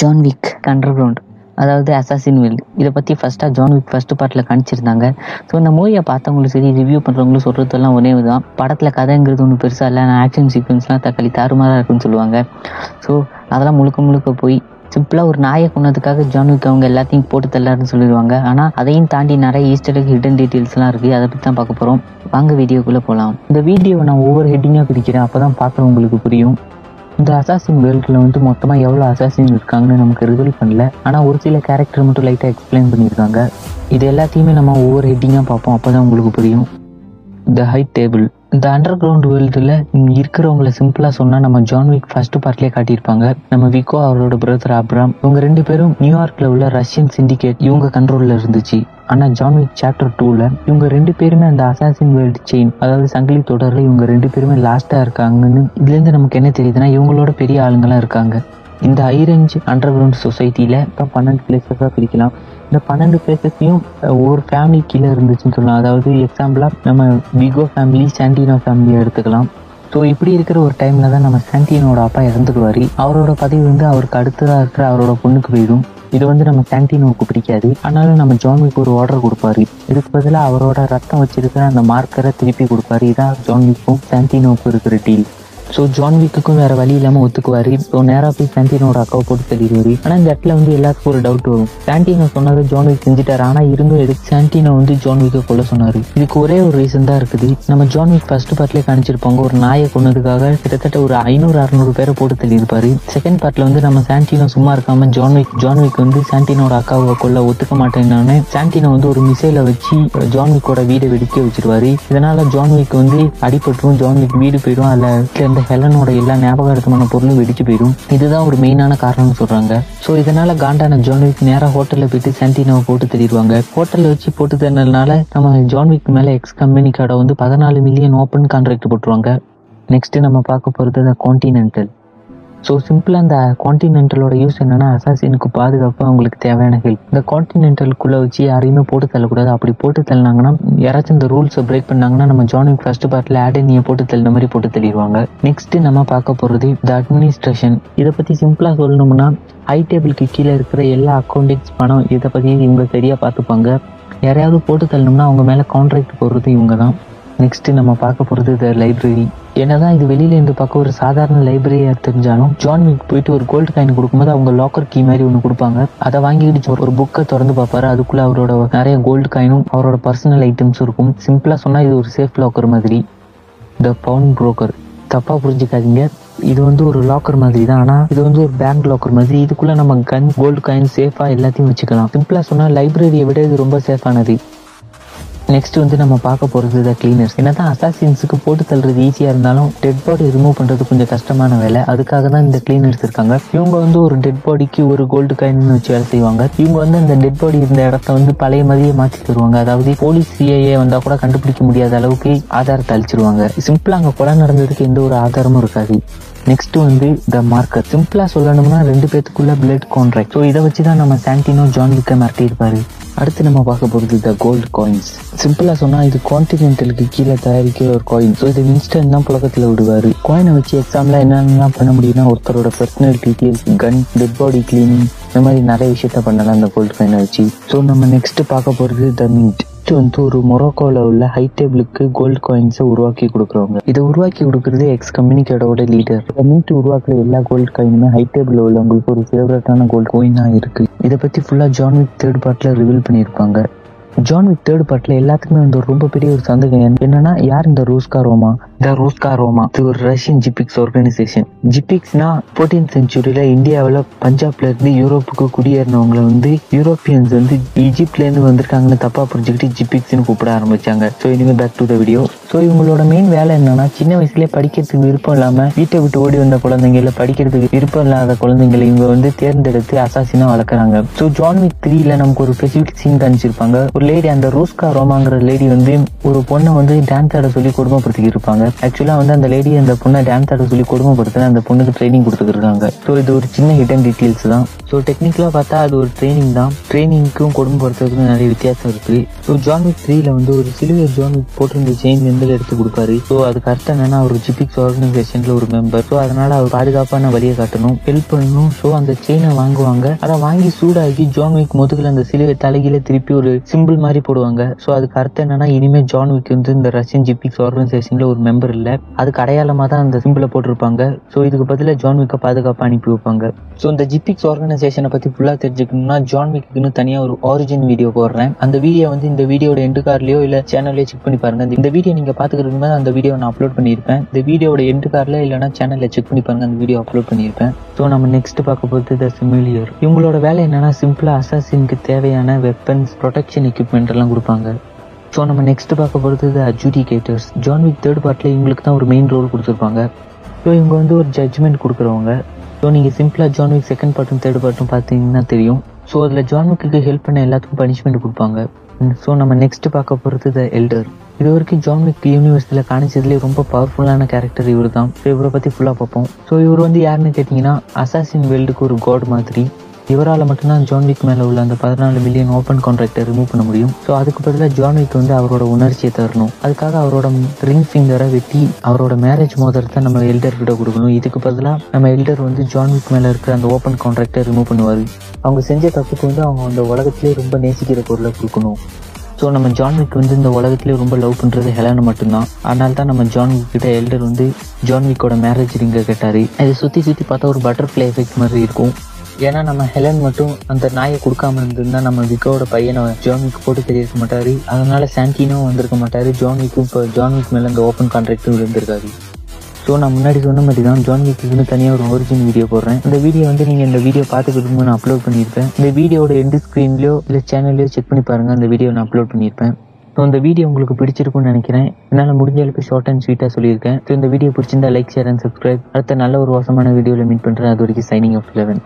John Wick underground அதாவது assassin world இதை பற்றி ஃபஸ்ட்டாக ஜான் விக் ஃபஸ்ட்டு பார்ட்டில் காணிச்சிருந்தாங்க ஸோ இந்த மூவியை பார்த்தவங்களும் சரி ரிவ்யூ பண்ணுறவங்களும் சொல்கிறதெல்லாம் ஒரே தான் படத்தில் கதைங்கிறது ஒன்றும் பெருசாக இல்லை. ஆனால் ஆக்ஷன் சீக்வன்ஸ்லாம் தக்காளி தாறுமாறாக இருக்குன்னு சொல்லுவாங்க. ஸோ அதெல்லாம் முழுக்க முழுக்க போய் சிம்பிளாக ஒரு நாயை கொண்டதுக்காக ஜான் விக் அவங்க எல்லாத்தையும் போட்டு தள்ளாருன்னு சொல்லிடுவாங்க. ஆனால் அதையும் தாண்டி நிறைய ஈஸ்டர் ஹிடன் டீட்டெயில்ஸ்லாம் இருக்குது அதை பற்றி தான் பார்க்க போகிறோம் வாங்க வீடியோக்குள்ளே போகலாம் இந்த வீடியோவை நான் ஒவ்வொரு ஹெட்டிங்காக பிடிக்கிறேன் அப்போ தான் பார்க்குறவங்களுக்கு புரியும். இந்த அசாசின் வேர்ல்டில் வந்து மொத்தமாக எவ்வளோ அசாசின் இருக்காங்கன்னு நமக்கு ரிவீல் பண்ணல. ஆனால் ஒரு சில கேரக்டர் மட்டும் லைட்டாக எக்ஸ்பிளைன் பண்ணியிருக்காங்க. இது எல்லாத்தையுமே நம்ம ஒவ்வொரு ஹெட்டிங்காக பார்ப்போம். அப்போ தான் உங்களுக்கு புரியும். த ஹைட் டேபிள் இந்த அண்டர் கிரவுண்ட் வேர்ல்டில் இருக்கிறவங்கள சிம்பிளாக சொன்னால் நம்ம ஜான் விக் ஃபர்ஸ்ட் பார்ட்லேயே காட்டியிருப்பாங்க. நம்ம விக்கோ அவரோட பிரதர் அப்ராம் இவங்க ரெண்டு பேரும் நியூயார்க்கில் உள்ள ரஷ்யன் சிண்டிகேட் இவங்க கண்ட்ரோலில் இருந்துச்சு. ஆனால் ஜான் விக் சாப்டர் டூவில் இவங்க ரெண்டு பேருமே அந்த அசாசின் வேர்ல்டு செயின் அதாவது சங்கிலி தொடரில் இவங்க ரெண்டு பேருமே லாஸ்ட்டாக இருக்காங்கன்னு இதுலேருந்து நமக்கு என்ன தெரியுதுன்னா இவங்களோட பெரிய ஆளுங்களாம் இருக்காங்க. இந்த ஹைரேஞ்ச் அண்டர் கிரவுண்ட் சொசைட்டியில் இப்போ பன்னெண்டு பிளேசஸாக பிரிக்கலாம். இந்த பன்னெண்டு பிளேசஸையும் ஒவ்வொரு ஃபேமிலி கீழே இருந்துச்சுன்னு சொல்லலாம். அதாவது எக்ஸாம்பிளாக நம்ம விகோ ஃபேமிலி சாண்டினோ ஃபேமிலியை எடுத்துக்கலாம். ஸோ இப்படி இருக்கிற ஒரு டைமில் தான் நம்ம சாண்டினோட அப்பா இறந்துடுவார். அவரோட பதவி வந்து அவருக்கு அடுத்ததாக இருக்கிற அவரோட பொண்ணுக்கு போயிடும். இது வந்து நம்ம சாண்டினோவுக்கு பிடிக்காது. ஆனாலும் நம்ம ஜான்விக்கு ஒரு ஆர்டர் கொடுப்பாரு. இதுக்கு பதிலாக அவரோட ரத்தம் வச்சிருக்கிற அந்த மார்க்கரை திருப்பி கொடுப்பாரு. இதான் ஜான்விக்கும் சாண்டினோவுக்கும் இருக்கிற டீல் ஸோ ஜான் வீக்குக்கும் வேற வழி இல்லாமல் ஒத்துக்குவார். ஸோ நேராக போய் சாண்டினோட அக்காவை போட்டு தள்ளிடுவார் ஆனால் இந்த இடத்துல வந்து எல்லாருக்கும் ஒரு டவுட் வரும். சாண்டினோ சொன்னது ஜான் வீக் செஞ்சுட்டார். ஆனால் இருந்தும் எதுக்கு சாண்டினோ வந்து ஜான் வீக்கை கொல்ல சொன்னார். இதுக்கு ஒரே ஒரு ரீசன் தான் இருக்குது. நம்ம ஜான் வீக் ஃபர்ஸ்ட் பார்ட்லேயே காணிச்சிருப்பாங்க ஒரு நாயை கொன்னதுக்காக கிட்டத்தட்ட ஒரு ஐநூறு அறுநூறு பேரை போட்டு தள்ளியிருப்பாரு செகண்ட் பார்ட்ல வந்து நம்ம சாண்டினோ சும்மா இருக்காம ஜான் வீக் ஜான் வீக் வந்து சாண்டினோட அக்காவை கொல்ல ஒத்துக்க மாட்டேன்னு சாண்டினோ வந்து ஒரு மிசைலை வச்சு ஜான் வீக்கோட வீடை வெடிக்க வச்சிருவாரு. இதனால ஜான் வீக் வந்து அடிபட்டுரும். ஜான் வீக் வீடு போயிடும் அதில் ஹெலனோட எல்லா ஞாபகார்த்தமான பொருளும் வெடிச்சு போயிடும். இதுதான் ஒரு மெயினான காரணம்னு சொல்றாங்க. ஸோ இதனால காண்டான ஜான்விக் நேராக ஹோட்டலில் போயிட்டு சாண்டினோவை போட்டு தள்ளிடுவாங்க ஹோட்டலில் வச்சு போட்டு தரனால நம்ம ஜான்விக் மேலே எக்ஸ் கம்பெனி கடை வந்து பதினாலு மில்லியன் ஓப்பன் கான்ட்ராக்ட் போட்டுருவாங்க. நெக்ஸ்ட் நம்ம பார்க்க போகிறது த கான்டினென்டல் ஸோ சிம்பிளாக அந்த கான்டினென்டலோட யூஸ் என்னன்னா அசாசினுக்கு பாதுகாப்பு அவங்களுக்கு தேவையான ஹெல்ப் இந்த கான்டினென்டலுக்குள்ளே வச்சு யாரையுமே போட்டு தள்ளக்கூடாது. அப்படி போட்டு தள்ளினாங்கன்னா யாராச்சும் இந்த ரூல்ஸை பிரேக் பண்ணாங்கன்னா நம்ம ஜானிக் ஃபர்ஸ்ட் பார்ட்டில் ஆடனியை போட்டு தள்ளின மாதிரி போட்டு தள்ளிடுவாங்க. நெக்ஸ்ட் நம்ம பார்க்க போகிறது த அட்மினிஸ்ட்ரேஷன் இதை பற்றி சிம்பிளாக சொல்லணும்னா ஹை டேபிளுக்கு கீழே இருக்கிற எல்லா அக்கௌண்டிங்ஸ் பணம் இதை பற்றி இவங்க சரியாக பார்த்துப்பாங்க. யாரையாவது போட்டு தள்ளணும்னா அவங்க மேலே கான்ட்ராக்ட் போடுறது இவங்க தான் நெக்ஸ்ட் நம்ம பார்க்க போகிறது த லைப்ரரி என்னதான் இது வெளியில இருந்து பார்க்க ஒரு சாதாரண லைப்ரரியா தெரிஞ்சாலும் ஜான் விக் போயிட்டு ஒரு கோல்டு காயின் கொடுக்கும்போது அவங்க லாக்கர் கீ மாதிரி ஒன்று கொடுப்பாங்க. அதை வாங்கிட்டு ஒரு புக்கை திறந்து பார்ப்பாரு. அதுக்குள்ள அவரோட நிறைய கோல்டு காயினும் அவரோட பர்சனல் ஐட்டம்ஸும் இருக்கும். சிம்பிளா சொன்னா இது ஒரு சேஃப் லாக்கர் மாதிரி. த பவுன் புரோக்கர் தப்பா புரிஞ்சுக்காதீங்க. இது வந்து ஒரு லாக்கர் மாதிரி தான். ஆனால் இது வந்து ஒரு பேங்க் லாக்கர் மாதிரி. இதுக்குள்ள நம்ம கன் கோல்டு காயின் சேஃபா எல்லாத்தையும் வச்சுக்கலாம். சிம்பிளா சொன்னா லைப்ரரியை விட இது ரொம்ப சேஃபானது நெக்ஸ்ட் வந்து நம்ம பார்க்க போகிறது த கிளீனர்ஸ் என்னதான் அசாசின்ஸுக்கு போட்டு தள்ளுறது ஈஸியாக இருந்தாலும் டெட் பாடி ரிமூவ் பண்ணுறது கொஞ்சம் கஷ்டமான வேலை. அதுக்காக தான் இந்த கிளீனர்ஸ் இருக்காங்க. இவங்க வந்து ஒரு டெட் பாடிக்கு ஒரு கோல்டு காயின் வச்சு வேலை செய்வாங்க. இவங்க வந்து அந்த டெட் பாடி இருந்த இடத்த வந்து பழைய மாதிரியே மாற்றி தருவாங்க. அதாவது போலீஸ் சிஐஏ வந்தால் கூட கண்டுபிடிக்க முடியாத அளவுக்கு ஆதாரத்தை அழிச்சிருவாங்க. சிம்பிளாக அங்கே கொலை நடந்ததுக்கு எந்த ஒரு ஆதாரமும் இருக்காது. நெக்ஸ்ட் வந்து த மார்க்கர் சிம்பிளா சொல்லணும்னா ரெண்டு பேத்துக்குள்ள பிளட் கான்ட்ராக்ட் ஸோ இதை வச்சு தான் நம்ம சாண்டினோ ஜான் விக்க மிரட்டியிருப்பாரு. அடுத்து நம்ம பார்க்க போகிறது த கோல்டு காயின்ஸ் சிம்பிளா சொன்னா இது கான்டினென்டலுக்கு கீழே தயாரிக்கிற ஒரு காயின் ஸோ இது இன்ஸ்டன்ட் தான் புழக்கத்தில் விடுவாரு. காயினை வச்சு எக்ஸாம்ல என்னென்னலாம் பண்ண முடியும்னா ஒருத்தரோட personal details gun dead body cleaning இந்த மாதிரி நிறைய விஷயத்த பண்ணலாம் அந்த கோல்டு காயினை வச்சு. ஸோ நம்ம நெக்ஸ்ட் பார்க்க போகிறது த மின்ட் வந்து ஒரு மொரோக்கோல உள்ள ஹை டேபிளுக்கு கோல்டு காயின்ஸை உருவாக்கி கொடுக்குறவங்க. இதை உருவாக்கி கொடுக்கறது எக்ஸ் கம்யூனிகேட்டோட லீடர் கம்யூனிட்டி உருவாக்குற எல்லா கோல்டு காயினுமே ஹை டேபிள் உள்ளவங்களுக்கு ஒரு ஃபேவரட்டான கோல்டு காயினா இருக்கு. இதை பத்தி ஃபுல்லா ஜான்விக் தேர்ட் பார்ட்ல ரிவீல் பண்ணியிருப்பாங்க. ஜான் விக் தேர்ட் பார்ட்ல எல்லாத்துக்குமே வந்து ஒரு ரொம்ப பெரிய ஒரு சந்தேகம் என்னன்னா யார் இந்த ரூஸ்கா ரோமா இந்த ரூஸ்கா ரோமா இது ஒரு ரஷ்யன் ஜிபிக்ஸ் ஆர்கனைசேஷன் ஜிபிக்ஸ்னா ஃபோர்டீன் செஞ்சுரியில இந்தியாவில் பஞ்சாப்ல இருந்து யூரோப்புக்கு குடியேறினவங்களை வந்து யூரோப்பியன்ஸ் வந்து ஈஜிப்ட்ல இருந்து வந்திருக்காங்கன்னு தப்பா புரிஞ்சுக்கிட்டு ஜிபிக்ஸ்னு கூப்பிட ஆரம்பிச்சாங்க. ஸோ இனிமே back to the video so இவங்களோட மெயின் வேலை என்னன்னா சின்ன வயசுலேயே படிக்கிறதுக்கு விருப்பம் இல்லாமல் வீட்டை விட்டு ஓடி வந்த குழந்தைங்கள படிக்கிறதுக்கு விருப்பம் இல்லாத குழந்தைங்களை இவங்க வந்து தேர்ந்தெடுத்து அசாசினா வளர்க்குறாங்க. ஸோ ஜான் விக் த்ரீல நமக்கு ஒரு ஸ்பெசிபிக் சீன் காமிச்சிருப்பாங்க. ஒரு லேடி அந்த ரோஸ்கா ரோமாங்கிற லேடி வந்து ஒரு பொண்ணை வந்து டான்ஸ் ஆட சொல்லி கொடுமைப்படுத்தி இருப்பாங்க. ஆக்சுவலா வந்து அந்த லேடி அந்த பொண்ணை டான்ஸ் ஆட சொல்லி கொடுமைப்படுத்தின அந்த பொண்ணுக்கு ட்ரைனிங் கொடுத்துருக்காங்க. ஸோ இது ஒரு சின்ன ஹிடன் டீட்டெயில்ஸ் தான். ஸோ டெக்னிக்கலாக பார்த்தா அது ஒரு ட்ரைனிங் தான். ட்ரைனிங்க்கும் கொடுமைப்படுத்துறதுக்கும் நிறைய வித்தியாசம் இருக்கு. ஸோ ஜான்விக் த்ரீல வந்து ஒரு சிலுவை ஜான்விக் போட்டிருந்த செயின் எந்த எடுத்து கொடுப்பாரு. ஸோ அதுக்கு அர்த்தம் என்னன்னா அவர் ஜிபிக்ஸ் ஆர்கனைசேஷன்ல ஒரு மெம்பர் ஸோ அதனால அவர் பாதுகாப்பான வழியை காட்டணும் ஹெல்ப் பண்ணணும். ஸோ அந்த செயினை வாங்குவாங்க. அதை வாங்கி சூடாக்கி ஜான்விக் முதுகுல அந்த சிலுவை தலைகீழ திருப்பி ஒரு சிம்பிள் மாதிரி போடுவாங்க. ஸோ அதுக்கு அர்த்தம் என்னன்னா இனிமேல் ஜான் விக் வந்து இந்த ரஷ்யன் ஜிபிக்ஸ் ஆர்கனைசேஷன்ல ஒரு மெம்பர் இல்லை. அதுக்கு அடையாளமாக தான் அந்த சிம்பிளை போட்டிருப்பாங்க. ஸோ இதுக்கு பதிலாக ஜான் விக்கை பாதுகாப்பாக அனுப்பி வைப்பாங்க. ஸோ இந்த ஜிபிக்ஸ் ஆர்கனைசேஷனை பற்றி ஃபுல்லாக தெரிஞ்சுக்கணும்னா ஜான்விக்குன்னு தனியாக ஒரு ஆரிஜின் வீடியோ போடுறேன். அந்த வீடியோ வந்து இந்த வீடியோட எண்டு கார்லயோ இல்லை சேனல்லையோ செக் பண்ணி பாருங்க. இந்த வீடியோ நீங்கள் பார்த்துக்கிறதுக்கு மேலே அந்த வீடியோ நான் அப்லோட் பண்ணியிருப்பேன். இந்த வீடியோட எண்டு கார்ல இல்லைனா சேனலில் செக் பண்ணி பாருங்க அந்த வீடியோ அப்லோட் பண்ணியிருப்பேன். ஸோ நம்ம நெக்ஸ்ட் பார்க்க போகிறது த சிமிலியர் இவங்களோட வேலை என்னன்னா சிம்பிளாக அசாசினுக்கு தேவையான வெப்பன்ஸ் ப்ரொடெக்ஷன் எக்யூப்மெண்ட் எல்லாம் கொடுப்பாங்க. ஸோ நம்ம நெக்ஸ்ட் பார்க்க போகிறது த அட்ஜுடிகேட்டர்ஸ் ஜான்விக் தேர்ட் பார்ட்டில் இவங்களுக்கு தான் ஒரு மெயின் ரோல் கொடுத்துருப்பாங்க. ஸோ இவங்க வந்து ஒரு ஜட்ஜ்மெண்ட் கொடுக்குறவங்க. ஸோ நீங்கள் சிம்பிளாக ஜான்விக் செகண்ட் பார்ட்டும் தேர்ட் பார்ட்டும் பார்த்தீங்கன்னா தெரியும். ஸோ அதில் ஜான்விக்கு ஹெல்ப் பண்ண எல்லாத்துக்கும் பனிஷ்மெண்ட் கொடுப்பாங்க. ஸோ நம்ம நெக்ஸ்ட் பார்க்க போகிறது த எல்டர் இது வரைக்கும் ஜான்விக் யூனிவர்ஸில் காணிச்சதுலேயே ரொம்ப பவர்ஃபுல்லான கேரக்டர் இவர் தான் ஸோ இவரை பற்றி ஃபுல்லாக பார்ப்போம். ஸோ இவர் வந்து யாருன்னு கேட்டிங்கன்னா அசாசின் வேல்டுக்கு ஒரு காட் மாதிரி. இவரால் மட்டும்தான் ஜான்விக் மேலே உள்ள அந்த பதினாலு மில்லியன் ஓப்பன் கான்ட்ராக்டை ரிமூவ் பண்ண முடியும். ஸோ அதுக்கு பதிலாக ஜான்விக் வந்து அவரோட உணர்ச்சியை தரணும். அதுக்காக அவரோட ரிங் ஃபிங்கரை வெட்டி அவரோட மேரேஜ் மோதிரத்தை நம்ம எல்டர் கிட்ட கொடுக்கணும். இதுக்கு பதிலாக நம்ம எல்டர் வந்து ஜான்விக் மேலே இருக்கிற அந்த ஓப்பன் கான்ட்ராக்டை ரிமூவ் பண்ணுவார். அவங்க செஞ்ச தப்புக்கு வந்து அவங்க அந்த உலகத்திலே ரொம்ப நேசிக்கிற பொருளை கொடுக்கணும். ஸோ நம்ம ஜான்விக் வந்து இந்த உலகத்திலே ரொம்ப லவ் பண்ணுறது ஹெலனை மட்டும்தான். அதனால தான் நம்ம ஜான்விக் கிட்ட எல்டர் வந்து ஜான்விக்கோட மேரேஜ் ரிங்கை கேட்டார். இதை சுற்றி சுற்றி பார்த்தா ஒரு பட்டர்ஃப்ளை எஃபெக்ட் மாதிரி இருக்கும். ஏன்னா நம்ம ஹெலன் மட்டும் அந்த நாயை கொடுக்காம இருந்திருந்தா நம்ம விக்கோட பையனை ஜான்விக் போட்டு தெரியிருக்க மாட்டாரு. அதனால சாண்டினோ வந்திருக்க மாட்டாரு. ஜான்விக்கும் இப்போ ஜான்விக் மேலே அந்த ஓப்பன் கான்ட்ராக்டும் இருந்திருக்காரு ஸோ நான் முன்னாடி சொன்ன மாதிரி தான் ஜான் வீக்குன்னு தனியாக ஒரு ஒரிஜினல் வீடியோ போடுறேன். இந்த வீடியோ வந்து நீங்கள் இந்த வீடியோ பார்த்துக்கிட்டு நான் அப்லோட் பண்ணியிருப்பேன். இந்த வீடியோட எண்டு ஸ்க்ரீன்லையோ இல்லை சேனல்லையோ செக் பண்ணி பாருங்கள் அந்த வீடியோ நான் அப்லோட் பண்ணியிருப்பேன். ஸோ இந்த வீடியோ உங்களுக்கு பிடிச்சிருக்கும்னு நினைக்கிறேன். என்னால் முடிஞ்ச அளவுக்கு ஷார்ட் அண்ட் ஸ்வீட்டாக சொல்லியிருக்கேன். ஸோ இந்த வீடியோ பிடிச்சிருந்தா லைக் ஷேர் அண்ட் சப்ஸ்கிரைப் அடுத்த நல்ல ஒரு வாசமான வீடியோவில் மீட் பண்ணுறேன் அது வரைக்கும் சைனிங் ஆஃப் லெவன்